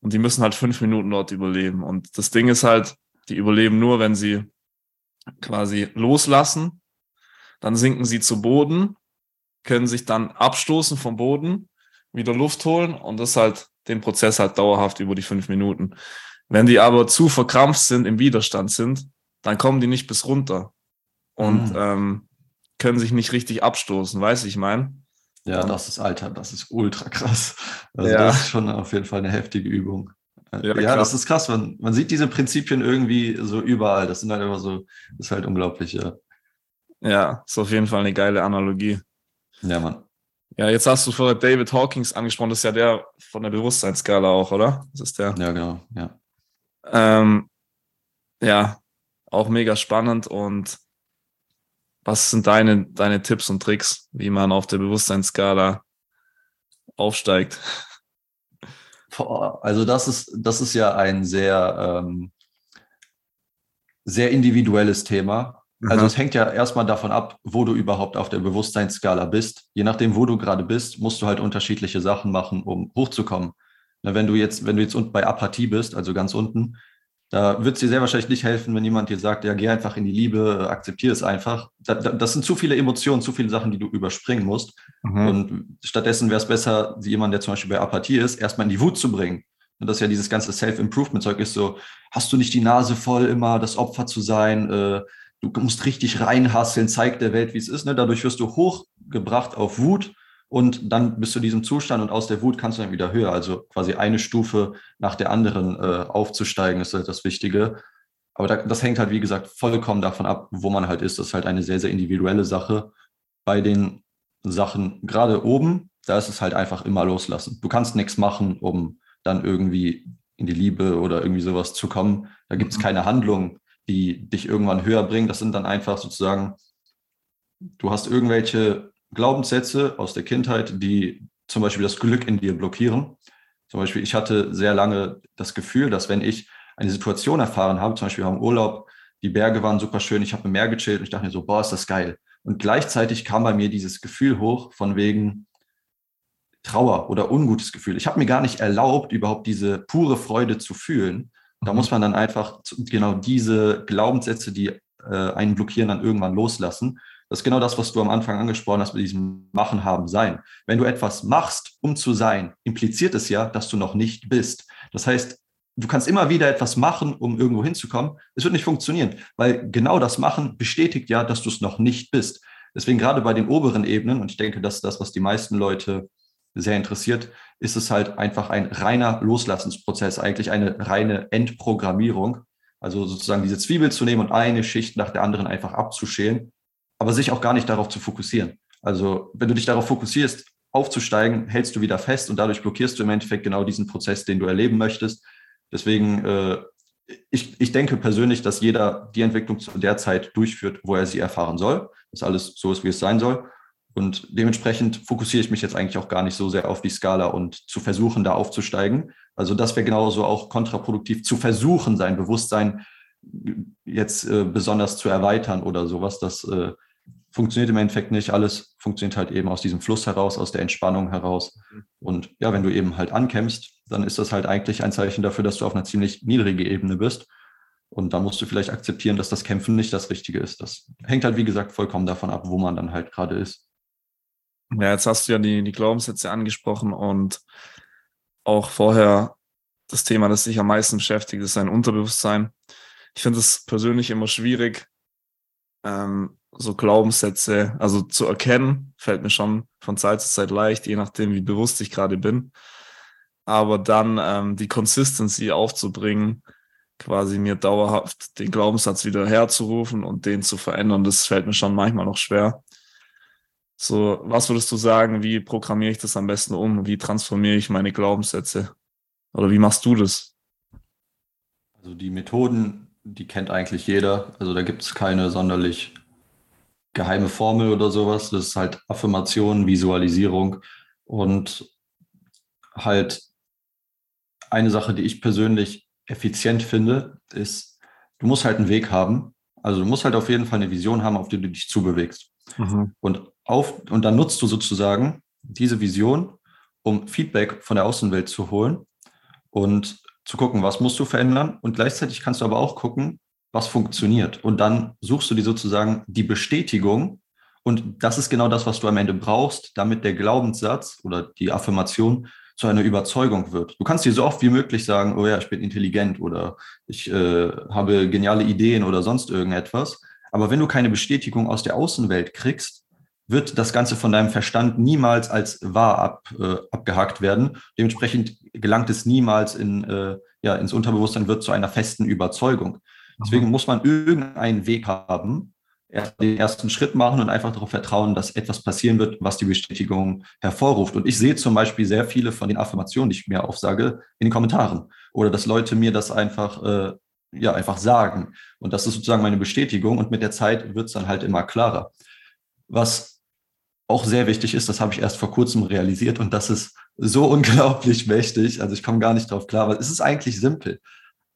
Und die müssen halt fünf Minuten dort überleben. Und das Ding ist halt, die überleben nur, wenn sie quasi loslassen. Dann sinken sie zu Boden, können sich dann abstoßen vom Boden, wieder Luft holen und das halt den Prozess halt dauerhaft über die fünf Minuten. Wenn die aber zu verkrampft sind, im Widerstand sind, dann kommen die nicht bis runter und mhm. ähm, können sich nicht richtig abstoßen, weiß ich mein. Ja, das ist Alter, das ist ultra krass. Also ja. das ist schon auf jeden Fall eine heftige Übung. Ja, ja das ist krass. Man, man sieht diese Prinzipien irgendwie so überall. Das sind halt immer so, das ist halt unglaublich, ja. Ja, ist auf jeden Fall eine geile Analogie. Ja, Mann. Ja, jetzt hast du vorher David Hawkins angesprochen, das ist ja der von der Bewusstseinsskala auch, oder? Das ist der. Ja, genau, ja. Ähm, ja, auch mega spannend. Und was sind deine, deine Tipps und Tricks, wie man auf der Bewusstseinsskala aufsteigt? Also das ist, das ist ja ein sehr, ähm, sehr individuelles Thema. Also es hängt ja erstmal davon ab, wo du überhaupt auf der Bewusstseinsskala bist. Je nachdem, wo du gerade bist, musst du halt unterschiedliche Sachen machen, um hochzukommen. Na, wenn du jetzt, wenn du jetzt unten bei Apathie bist, also ganz unten, da wird es dir sehr wahrscheinlich nicht helfen, wenn jemand dir sagt, ja, geh einfach in die Liebe, akzeptiere es einfach. Da, da, das sind zu viele Emotionen, zu viele Sachen, die du überspringen musst. Mhm. Und stattdessen wäre es besser, jemand, der zum Beispiel bei Apathie ist, erstmal in die Wut zu bringen. Und das ist ja dieses ganze Self-Improvement-Zeug ist so, hast du nicht die Nase voll, immer das Opfer zu sein, äh, du musst richtig reinhasseln, zeig der Welt, wie es ist. Ne? Dadurch wirst du hochgebracht auf Wut und dann bist du in diesem Zustand und aus der Wut kannst du dann wieder höher. Also quasi eine Stufe nach der anderen äh, aufzusteigen, ist halt das Wichtige. Aber da, das hängt halt, wie gesagt, vollkommen davon ab, wo man halt ist. Das ist halt eine sehr, sehr individuelle Sache. Bei den Sachen gerade oben, da ist es halt einfach immer loslassen. Du kannst nichts machen, um dann irgendwie in die Liebe oder irgendwie sowas zu kommen. Da gibt es mhm. keine Handlung, die dich irgendwann höher bringen. Das sind dann einfach sozusagen, du hast irgendwelche Glaubenssätze aus der Kindheit, die zum Beispiel das Glück in dir blockieren. Zum Beispiel, ich hatte sehr lange das Gefühl, dass wenn ich eine Situation erfahren habe, zum Beispiel haben Urlaub, die Berge waren super schön, ich habe im Meer gechillt und ich dachte mir so, boah, ist das geil. Und gleichzeitig kam bei mir dieses Gefühl hoch von wegen Trauer oder ungutes Gefühl. Ich habe mir gar nicht erlaubt, überhaupt diese pure Freude zu fühlen. Da muss man dann einfach genau diese Glaubenssätze, die äh, einen blockieren, dann irgendwann loslassen. Das ist genau das, was du am Anfang angesprochen hast mit diesem Machen, Haben, Sein. Wenn du etwas machst, um zu sein, impliziert es ja, dass du noch nicht bist. Das heißt, du kannst immer wieder etwas machen, um irgendwo hinzukommen. Es wird nicht funktionieren, weil genau das Machen bestätigt ja, dass du es noch nicht bist. Deswegen gerade bei den oberen Ebenen, und ich denke, das ist das, was die meisten Leute sehr interessiert, ist es halt einfach ein reiner Loslassensprozess, eigentlich eine reine Entprogrammierung. Also sozusagen diese Zwiebel zu nehmen und eine Schicht nach der anderen einfach abzuschälen aber sich auch gar nicht darauf zu fokussieren. Also wenn du dich darauf fokussierst, aufzusteigen, hältst du wieder fest und dadurch blockierst du im Endeffekt genau diesen Prozess, den du erleben möchtest. Deswegen, äh, ich, ich denke persönlich, dass jeder die Entwicklung zu der Zeit durchführt, wo er sie erfahren soll, dass alles so ist, wie es sein soll. Und dementsprechend fokussiere ich mich jetzt eigentlich auch gar nicht so sehr auf die Skala und zu versuchen, da aufzusteigen. Also das wäre genauso auch kontraproduktiv, zu versuchen, sein Bewusstsein jetzt äh, besonders zu erweitern oder sowas. Das äh, funktioniert im Endeffekt nicht. Alles funktioniert halt eben aus diesem Fluss heraus, aus der Entspannung heraus. Mhm. Und ja, wenn du eben halt ankämpfst, dann ist das halt eigentlich ein Zeichen dafür, dass du auf einer ziemlich niedrigen Ebene bist. Und da musst du vielleicht akzeptieren, dass das Kämpfen nicht das Richtige ist. Das hängt halt, wie gesagt, vollkommen davon ab, wo man dann halt gerade ist. Ja, jetzt hast du ja die, die Glaubenssätze angesprochen und auch vorher das Thema, das dich am meisten beschäftigt, ist dein Unterbewusstsein. Ich finde es persönlich immer schwierig, ähm, so Glaubenssätze, also zu erkennen, fällt mir schon von Zeit zu Zeit leicht, je nachdem, wie bewusst ich gerade bin. Aber dann ähm, die Consistency aufzubringen, quasi mir dauerhaft den Glaubenssatz wieder herzurufen und den zu verändern, das fällt mir schon manchmal noch schwer. So, was würdest du sagen, wie programmiere ich das am besten um? Wie transformiere ich meine Glaubenssätze? Oder wie machst du das? Also die Methoden, die kennt eigentlich jeder. Also da gibt es keine sonderlich geheime Formel oder sowas. Das ist halt Affirmation, Visualisierung und halt eine Sache, die ich persönlich effizient finde, ist du musst halt einen Weg haben. Also du musst halt auf jeden Fall eine Vision haben, auf die du dich zubewegst. Mhm. Und, auf, und dann nutzt du sozusagen diese Vision, um Feedback von der Außenwelt zu holen und zu gucken, was musst du verändern. Und gleichzeitig kannst du aber auch gucken, was funktioniert. Und dann suchst du dir sozusagen die Bestätigung. Und das ist genau das, was du am Ende brauchst, damit der Glaubenssatz oder die Affirmation zu einer Überzeugung wird. Du kannst dir so oft wie möglich sagen, oh ja, ich bin intelligent oder ich äh, habe geniale Ideen oder sonst irgendetwas. Aber wenn du keine Bestätigung aus der Außenwelt kriegst, wird das Ganze von deinem Verstand niemals als wahr ab, äh, abgehakt werden. Dementsprechend gelangt es niemals in, äh, ja, ins Unterbewusstsein, wird zu einer festen Überzeugung. Deswegen muss man irgendeinen Weg haben, den ersten Schritt machen und einfach darauf vertrauen, dass etwas passieren wird, was die Bestätigung hervorruft. Und ich sehe zum Beispiel sehr viele von den Affirmationen, die ich mir aufsage, in den Kommentaren. Oder dass Leute mir das einfach, äh, ja, einfach sagen. Und das ist sozusagen meine Bestätigung. Und mit der Zeit wird es dann halt immer klarer. Was auch sehr wichtig ist, das habe ich erst vor kurzem realisiert und das ist so (laughs) unglaublich mächtig. Also ich komme gar nicht drauf klar, weil es ist eigentlich simpel.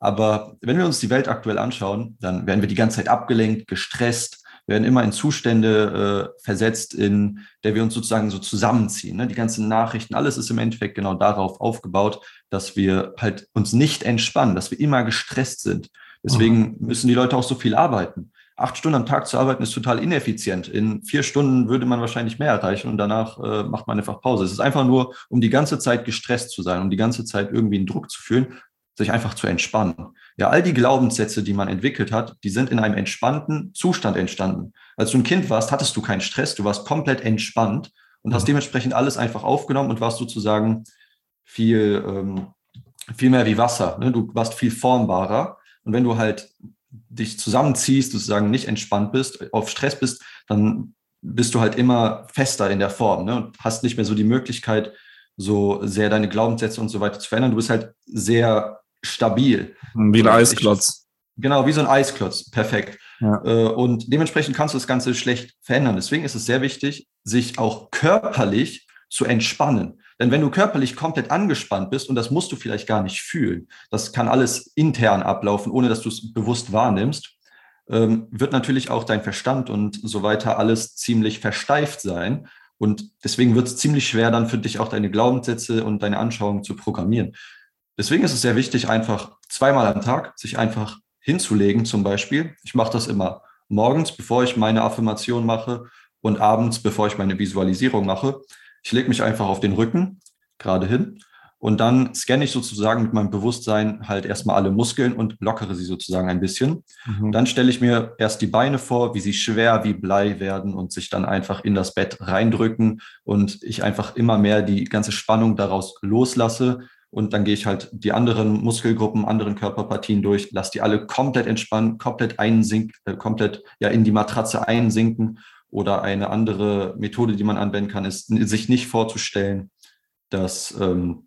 Aber wenn wir uns die Welt aktuell anschauen, dann werden wir die ganze Zeit abgelenkt, gestresst, werden immer in Zustände äh, versetzt, in der wir uns sozusagen so zusammenziehen. Ne? Die ganzen Nachrichten, alles ist im Endeffekt genau darauf aufgebaut, dass wir halt uns nicht entspannen, dass wir immer gestresst sind. Deswegen mhm. müssen die Leute auch so viel arbeiten. Acht Stunden am Tag zu arbeiten ist total ineffizient. In vier Stunden würde man wahrscheinlich mehr erreichen und danach äh, macht man einfach Pause. Es ist einfach nur, um die ganze Zeit gestresst zu sein, um die ganze Zeit irgendwie einen Druck zu fühlen sich einfach zu entspannen. Ja, all die Glaubenssätze, die man entwickelt hat, die sind in einem entspannten Zustand entstanden. Als du ein Kind warst, hattest du keinen Stress, du warst komplett entspannt und hast mhm. dementsprechend alles einfach aufgenommen und warst sozusagen viel, ähm, viel mehr wie Wasser. Ne? Du warst viel formbarer. Und wenn du halt dich zusammenziehst, sozusagen nicht entspannt bist, auf Stress bist, dann bist du halt immer fester in der Form ne? und hast nicht mehr so die Möglichkeit, so sehr deine Glaubenssätze und so weiter zu verändern. Du bist halt sehr stabil. Wie ein Eisklotz. Genau, wie so ein Eisklotz. Perfekt. Ja. Äh, und dementsprechend kannst du das Ganze schlecht verändern. Deswegen ist es sehr wichtig, sich auch körperlich zu entspannen. Denn wenn du körperlich komplett angespannt bist, und das musst du vielleicht gar nicht fühlen, das kann alles intern ablaufen, ohne dass du es bewusst wahrnimmst, ähm, wird natürlich auch dein Verstand und so weiter alles ziemlich versteift sein. Und deswegen wird es ziemlich schwer, dann für dich auch deine Glaubenssätze und deine Anschauungen zu programmieren. Deswegen ist es sehr wichtig, einfach zweimal am Tag sich einfach hinzulegen, zum Beispiel. Ich mache das immer morgens, bevor ich meine Affirmation mache und abends, bevor ich meine Visualisierung mache. Ich lege mich einfach auf den Rücken, gerade hin, und dann scanne ich sozusagen mit meinem Bewusstsein halt erstmal alle Muskeln und lockere sie sozusagen ein bisschen. Mhm. Dann stelle ich mir erst die Beine vor, wie sie schwer wie Blei werden und sich dann einfach in das Bett reindrücken und ich einfach immer mehr die ganze Spannung daraus loslasse und dann gehe ich halt die anderen Muskelgruppen, anderen Körperpartien durch, lasse die alle komplett entspannen, komplett einsinken, äh, komplett ja in die Matratze einsinken. Oder eine andere Methode, die man anwenden kann, ist, sich nicht vorzustellen, dass ähm,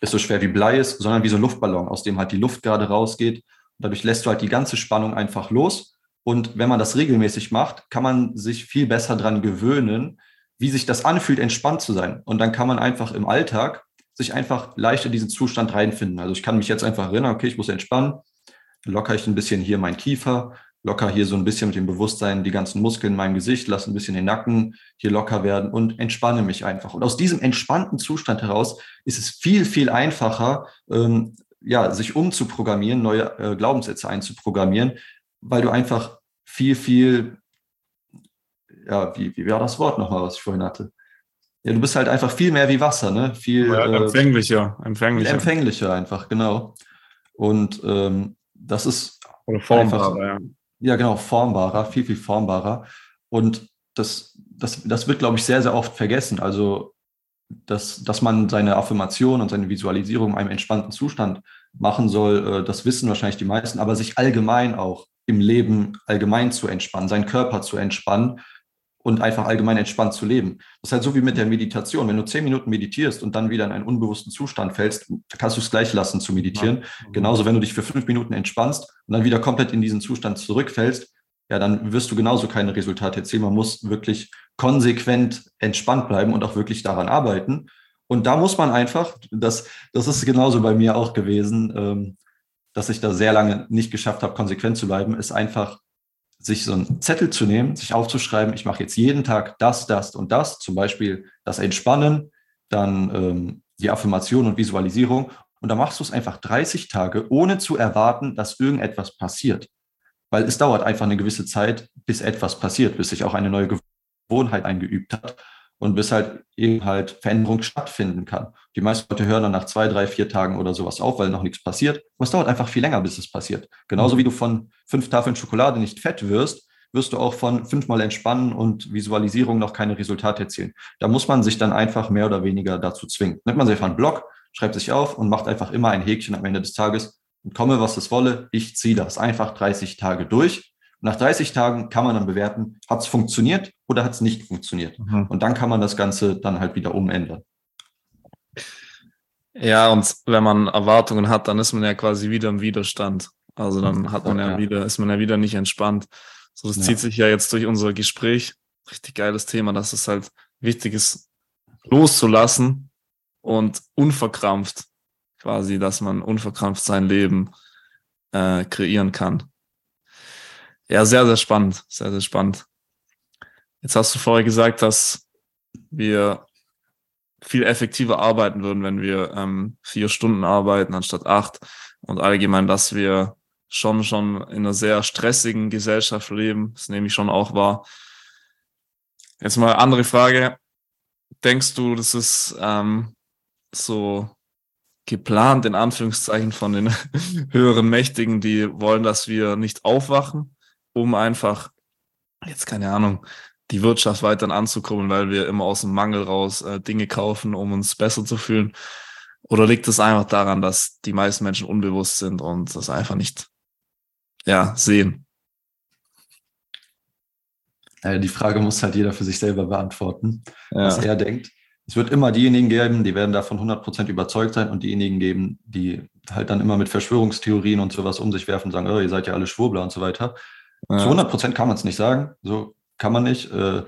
es so schwer wie Blei ist, sondern wie so ein Luftballon, aus dem halt die Luft gerade rausgeht. Dadurch lässt du halt die ganze Spannung einfach los. Und wenn man das regelmäßig macht, kann man sich viel besser daran gewöhnen, wie sich das anfühlt, entspannt zu sein. Und dann kann man einfach im Alltag sich einfach leicht in diesen Zustand reinfinden. Also ich kann mich jetzt einfach erinnern, okay, ich muss entspannen, locker ich ein bisschen hier meinen Kiefer, locker hier so ein bisschen mit dem Bewusstsein die ganzen Muskeln in meinem Gesicht, lasse ein bisschen den Nacken hier locker werden und entspanne mich einfach. Und aus diesem entspannten Zustand heraus ist es viel, viel einfacher, ähm, ja, sich umzuprogrammieren, neue äh, Glaubenssätze einzuprogrammieren, weil du einfach viel, viel, ja, wie, wie war das Wort nochmal, was ich vorhin hatte? Ja, du bist halt einfach viel mehr wie Wasser, ne? Viel ja, äh, empfänglicher, empfänglicher. Empfänglicher einfach, genau. Und ähm, das ist Oder formbarer, einfach, ja. Ja, genau, formbarer, viel, viel formbarer. Und das, das, das wird, glaube ich, sehr, sehr oft vergessen. Also, dass, dass man seine Affirmation und seine Visualisierung in einem entspannten Zustand machen soll, äh, das wissen wahrscheinlich die meisten, aber sich allgemein auch im Leben allgemein zu entspannen, seinen Körper zu entspannen und einfach allgemein entspannt zu leben. Das ist halt so wie mit der Meditation. Wenn du zehn Minuten meditierst und dann wieder in einen unbewussten Zustand fällst, kannst du es gleich lassen zu meditieren. Ja. Genauso, wenn du dich für fünf Minuten entspannst und dann wieder komplett in diesen Zustand zurückfällst, ja, dann wirst du genauso keine Resultate erzielen. Man muss wirklich konsequent entspannt bleiben und auch wirklich daran arbeiten. Und da muss man einfach, das, das ist genauso bei mir auch gewesen, ähm, dass ich da sehr lange nicht geschafft habe, konsequent zu bleiben, ist einfach, sich so einen Zettel zu nehmen, sich aufzuschreiben, ich mache jetzt jeden Tag das, das und das, zum Beispiel das Entspannen, dann ähm, die Affirmation und Visualisierung. Und dann machst du es einfach 30 Tage, ohne zu erwarten, dass irgendetwas passiert. Weil es dauert einfach eine gewisse Zeit, bis etwas passiert, bis sich auch eine neue Gewohnheit eingeübt hat und bis halt eben halt Veränderung stattfinden kann. Die meisten Leute hören dann nach zwei, drei, vier Tagen oder sowas auf, weil noch nichts passiert. Aber es dauert einfach viel länger, bis es passiert. Genauso mhm. wie du von fünf Tafeln Schokolade nicht fett wirst, wirst du auch von fünfmal Entspannen und Visualisierung noch keine Resultate erzielen. Da muss man sich dann einfach mehr oder weniger dazu zwingen. Nimmt man sich einfach einen Block, schreibt sich auf und macht einfach immer ein Häkchen am Ende des Tages und komme, was es wolle, ich ziehe das einfach 30 Tage durch nach 30 Tagen kann man dann bewerten, hat es funktioniert oder hat es nicht funktioniert. Mhm. Und dann kann man das Ganze dann halt wieder umändern. Ja, und wenn man Erwartungen hat, dann ist man ja quasi wieder im Widerstand. Also dann hat man ja, ja. wieder, ist man ja wieder nicht entspannt. So, das ja. zieht sich ja jetzt durch unser Gespräch. Richtig geiles Thema, dass es halt wichtig ist, loszulassen und unverkrampft, quasi, dass man unverkrampft sein Leben äh, kreieren kann. Ja, sehr, sehr spannend. Sehr, sehr spannend. Jetzt hast du vorher gesagt, dass wir viel effektiver arbeiten würden, wenn wir ähm, vier Stunden arbeiten anstatt acht und allgemein, dass wir schon schon in einer sehr stressigen Gesellschaft leben. Das nehme ich schon auch wahr. Jetzt mal andere Frage. Denkst du, das ist ähm, so geplant in Anführungszeichen von den (laughs) höheren Mächtigen, die wollen, dass wir nicht aufwachen? Um einfach, jetzt keine Ahnung, die Wirtschaft weiterhin anzukurbeln, weil wir immer aus dem Mangel raus äh, Dinge kaufen, um uns besser zu fühlen? Oder liegt es einfach daran, dass die meisten Menschen unbewusst sind und das einfach nicht ja, sehen? die Frage muss halt jeder für sich selber beantworten, ja. was er denkt. Es wird immer diejenigen geben, die werden davon 100% überzeugt sein und diejenigen geben, die halt dann immer mit Verschwörungstheorien und sowas um sich werfen und sagen, oh, ihr seid ja alle Schwurbler und so weiter. Zu 100 Prozent kann man es nicht sagen. So kann man nicht. Äh,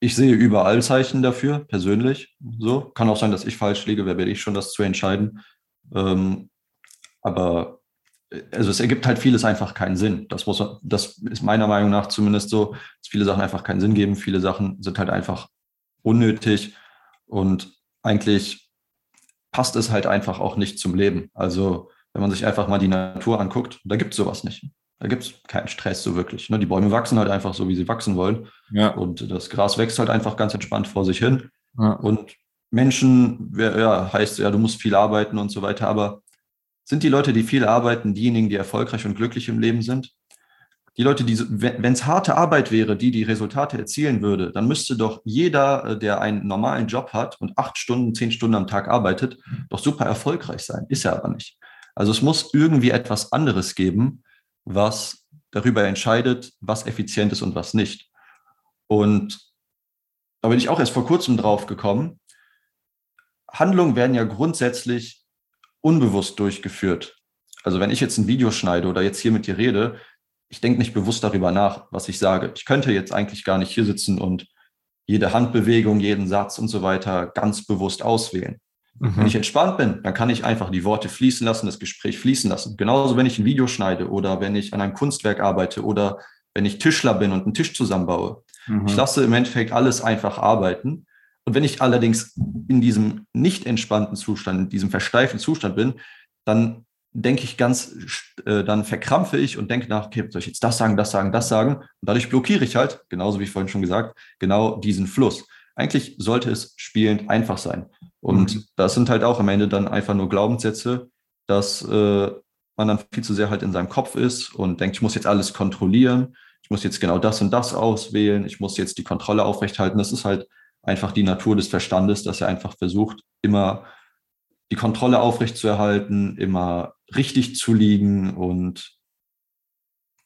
ich sehe überall Zeichen dafür, persönlich. So kann auch sein, dass ich falsch liege. Wer werde ich schon, das zu entscheiden? Ähm, aber äh, also es ergibt halt vieles einfach keinen Sinn. Das muss, das ist meiner Meinung nach zumindest so, dass viele Sachen einfach keinen Sinn geben. Viele Sachen sind halt einfach unnötig und eigentlich passt es halt einfach auch nicht zum Leben. Also wenn man sich einfach mal die Natur anguckt, da gibt es sowas nicht. Da gibt es keinen Stress so wirklich. Ne? Die Bäume wachsen halt einfach so, wie sie wachsen wollen. Ja. Und das Gras wächst halt einfach ganz entspannt vor sich hin. Ja. Und Menschen, ja, heißt ja, du musst viel arbeiten und so weiter. Aber sind die Leute, die viel arbeiten, diejenigen, die erfolgreich und glücklich im Leben sind? Die Leute, die, wenn es harte Arbeit wäre, die die Resultate erzielen würde, dann müsste doch jeder, äh, der einen normalen Job hat und acht Stunden, zehn Stunden am Tag arbeitet, doch super erfolgreich sein. Ist er aber nicht. Also es muss irgendwie etwas anderes geben, was darüber entscheidet, was effizient ist und was nicht. Und da bin ich auch erst vor kurzem drauf gekommen. Handlungen werden ja grundsätzlich unbewusst durchgeführt. Also wenn ich jetzt ein Video schneide oder jetzt hier mit dir rede, ich denke nicht bewusst darüber nach, was ich sage. Ich könnte jetzt eigentlich gar nicht hier sitzen und jede Handbewegung, jeden Satz und so weiter ganz bewusst auswählen. Mhm. Wenn ich entspannt bin, dann kann ich einfach die Worte fließen lassen, das Gespräch fließen lassen. Genauso, wenn ich ein Video schneide oder wenn ich an einem Kunstwerk arbeite oder wenn ich Tischler bin und einen Tisch zusammenbaue. Mhm. Ich lasse im Endeffekt alles einfach arbeiten. Und wenn ich allerdings in diesem nicht entspannten Zustand, in diesem versteiften Zustand bin, dann denke ich ganz, äh, dann verkrampfe ich und denke nach, okay, soll ich jetzt das sagen, das sagen, das sagen? Und dadurch blockiere ich halt, genauso wie ich vorhin schon gesagt, genau diesen Fluss. Eigentlich sollte es spielend einfach sein. Und mhm. das sind halt auch am Ende dann einfach nur Glaubenssätze, dass äh, man dann viel zu sehr halt in seinem Kopf ist und denkt, ich muss jetzt alles kontrollieren, ich muss jetzt genau das und das auswählen, ich muss jetzt die Kontrolle aufrechthalten. Das ist halt einfach die Natur des Verstandes, dass er einfach versucht, immer die Kontrolle aufrechtzuerhalten, immer richtig zu liegen und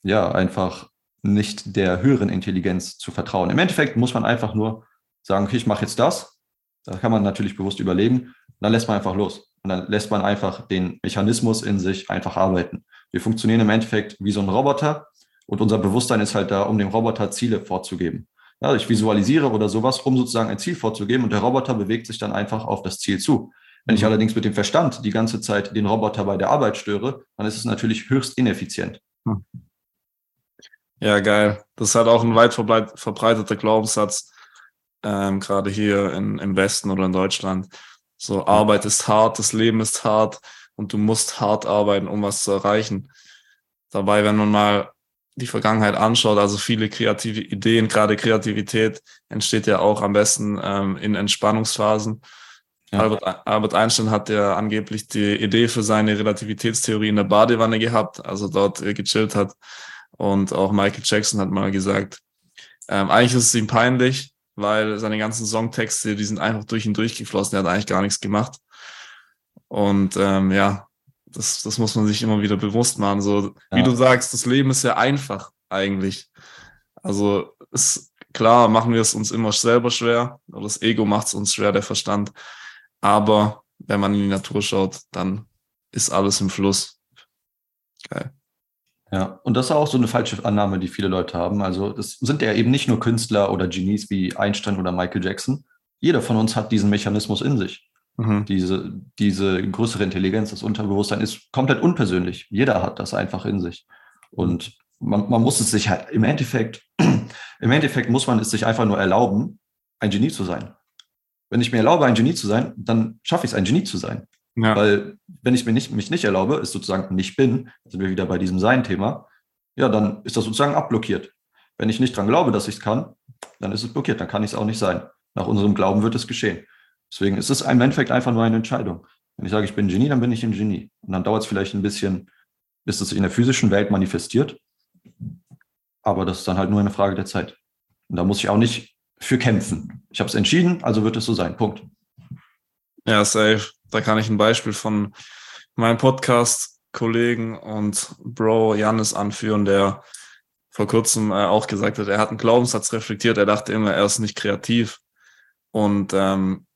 ja, einfach nicht der höheren Intelligenz zu vertrauen. Im Endeffekt muss man einfach nur sagen, okay, ich mache jetzt das da kann man natürlich bewusst überlegen. Dann lässt man einfach los. Und dann lässt man einfach den Mechanismus in sich einfach arbeiten. Wir funktionieren im Endeffekt wie so ein Roboter und unser Bewusstsein ist halt da, um dem Roboter Ziele vorzugeben. Ja, ich visualisiere oder sowas, um sozusagen ein Ziel vorzugeben und der Roboter bewegt sich dann einfach auf das Ziel zu. Wenn ich mhm. allerdings mit dem Verstand die ganze Zeit den Roboter bei der Arbeit störe, dann ist es natürlich höchst ineffizient. Hm. Ja, geil. Das ist halt auch ein weit verbreiteter Glaubenssatz, ähm, gerade hier in, im Westen oder in Deutschland. So, Arbeit ist hart, das Leben ist hart und du musst hart arbeiten, um was zu erreichen. Dabei, wenn man mal die Vergangenheit anschaut, also viele kreative Ideen, gerade Kreativität entsteht ja auch am besten ähm, in Entspannungsphasen. Ja. Albert, Albert Einstein hat ja angeblich die Idee für seine Relativitätstheorie in der Badewanne gehabt, also dort äh, gechillt hat. Und auch Michael Jackson hat mal gesagt, ähm, eigentlich ist es ihm peinlich, weil seine ganzen Songtexte, die sind einfach durch ihn durchgeflossen. Er hat eigentlich gar nichts gemacht. Und ähm, ja, das, das muss man sich immer wieder bewusst machen. So, ja. wie du sagst, das Leben ist ja einfach eigentlich. Also ist klar, machen wir es uns immer selber schwer, oder das Ego macht es uns schwer, der Verstand. Aber wenn man in die Natur schaut, dann ist alles im Fluss. Geil. Ja, und das ist auch so eine falsche Annahme, die viele Leute haben. Also es sind ja eben nicht nur Künstler oder Genies wie Einstein oder Michael Jackson. Jeder von uns hat diesen Mechanismus in sich. Mhm. Diese, diese größere Intelligenz, das Unterbewusstsein ist komplett unpersönlich. Jeder hat das einfach in sich. Und man, man muss es sich halt im Endeffekt, (clears throat) im Endeffekt muss man es sich einfach nur erlauben, ein Genie zu sein. Wenn ich mir erlaube, ein Genie zu sein, dann schaffe ich es, ein Genie zu sein. Ja. Weil wenn ich mir nicht, mich nicht erlaube, ist sozusagen nicht bin, sind wir wieder bei diesem Sein-Thema, ja, dann ist das sozusagen abblockiert. Wenn ich nicht dran glaube, dass ich es kann, dann ist es blockiert, dann kann ich es auch nicht sein. Nach unserem Glauben wird es geschehen. Deswegen ist es im Endeffekt einfach nur eine Entscheidung. Wenn ich sage, ich bin ein Genie, dann bin ich ein Genie. Und dann dauert es vielleicht ein bisschen, bis es sich in der physischen Welt manifestiert. Aber das ist dann halt nur eine Frage der Zeit. Und da muss ich auch nicht für kämpfen. Ich habe es entschieden, also wird es so sein. Punkt. Ja, safe. Da kann ich ein Beispiel von meinem Podcast-Kollegen und Bro Janis anführen, der vor kurzem äh, auch gesagt hat, er hat einen Glaubenssatz reflektiert, er dachte immer, er ist nicht kreativ. Und ähm,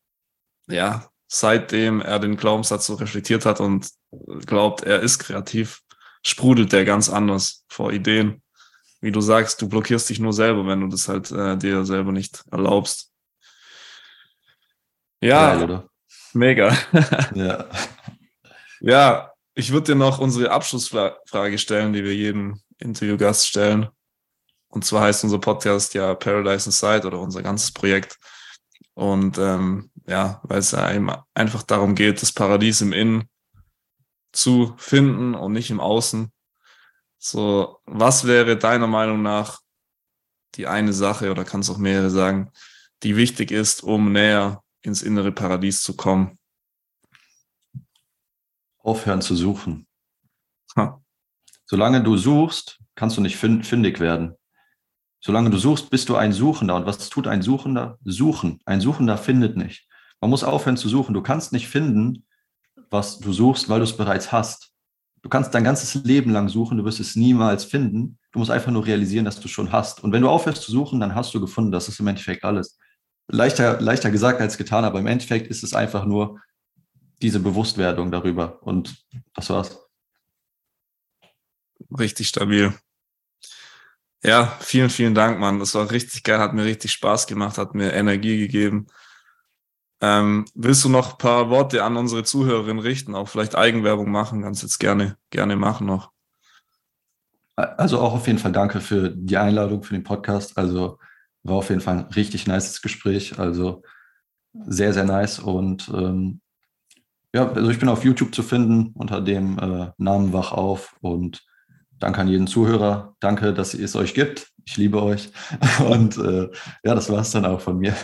ja, seitdem er den Glaubenssatz so reflektiert hat und glaubt, er ist kreativ, sprudelt der ganz anders vor Ideen. Wie du sagst, du blockierst dich nur selber, wenn du das halt äh, dir selber nicht erlaubst. Ja, Geil, Mega. ja. (laughs) Ja, ich würde dir noch unsere Abschlussfrage stellen, die wir jedem Interviewgast stellen. Und zwar heißt unser Podcast ja Paradise Inside oder unser ganzes Projekt. Und ähm, ja, weil es ja einfach darum geht, das Paradies im Innen zu finden und nicht im Außen. So, was wäre deiner Meinung nach die eine Sache oder kannst auch mehrere sagen, die wichtig ist, um näher ins innere Paradies zu kommen? Aufhören zu suchen. Ha. Solange du suchst, kannst du nicht fündig werden. Solange du suchst, bist du ein Suchender. Und was tut ein Suchender? Suchen. Ein Suchender findet nicht. Man muss aufhören zu suchen. Du kannst nicht finden, was du suchst, weil du es bereits hast. Du kannst dein ganzes Leben lang suchen, du wirst es niemals finden. Du musst einfach nur realisieren, dass du schon hast. Und wenn du aufhörst zu suchen, dann hast du gefunden. Das ist im Endeffekt alles leichter, leichter gesagt als getan, aber im Endeffekt ist es einfach nur diese Bewusstwerdung darüber und das war's. Richtig stabil. Ja, vielen, vielen Dank, Mann. Das war richtig geil, hat mir richtig Spaß gemacht, hat mir Energie gegeben. Ähm, willst du noch ein paar Worte an unsere Zuhörerinnen richten, auch vielleicht Eigenwerbung machen? Kannst jetzt gerne, gerne machen noch. Also auch auf jeden Fall danke für die Einladung für den Podcast. Also war auf jeden Fall ein richtig nices Gespräch. Also sehr, sehr nice. Und ähm, ja, also ich bin auf YouTube zu finden unter dem äh, Namen Wach auf. Und danke an jeden Zuhörer. Danke, dass es euch gibt. Ich liebe euch. (laughs) Und äh, ja, das war es dann auch von mir.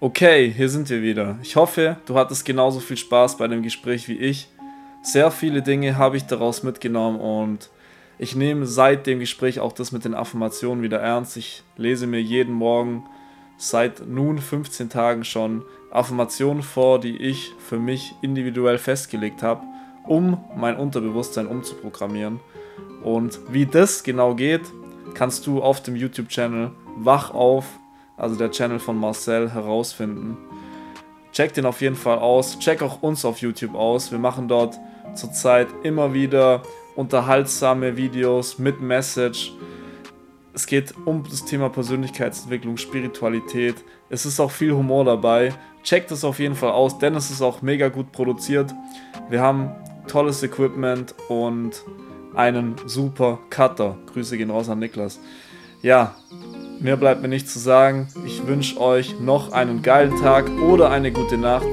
Okay, hier sind wir wieder. Ich hoffe, du hattest genauso viel Spaß bei dem Gespräch wie ich. Sehr viele Dinge habe ich daraus mitgenommen und ich nehme seit dem Gespräch auch das mit den Affirmationen wieder ernst. Ich lese mir jeden Morgen seit nun 15 Tagen schon Affirmationen vor, die ich für mich individuell festgelegt habe, um mein Unterbewusstsein umzuprogrammieren. Und wie das genau geht, kannst du auf dem YouTube-Channel Wach auf, also der Channel von Marcel, herausfinden. Check den auf jeden Fall aus. Check auch uns auf YouTube aus. Wir machen dort zurzeit immer wieder unterhaltsame Videos mit Message. Es geht um das Thema Persönlichkeitsentwicklung, Spiritualität. Es ist auch viel Humor dabei. Checkt es auf jeden Fall aus, denn es ist auch mega gut produziert. Wir haben tolles Equipment und einen super Cutter. Grüße gehen raus an Niklas. Ja, mehr bleibt mir nicht zu sagen. Ich wünsche euch noch einen geilen Tag oder eine gute Nacht.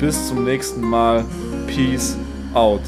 Bis zum nächsten Mal. Peace out.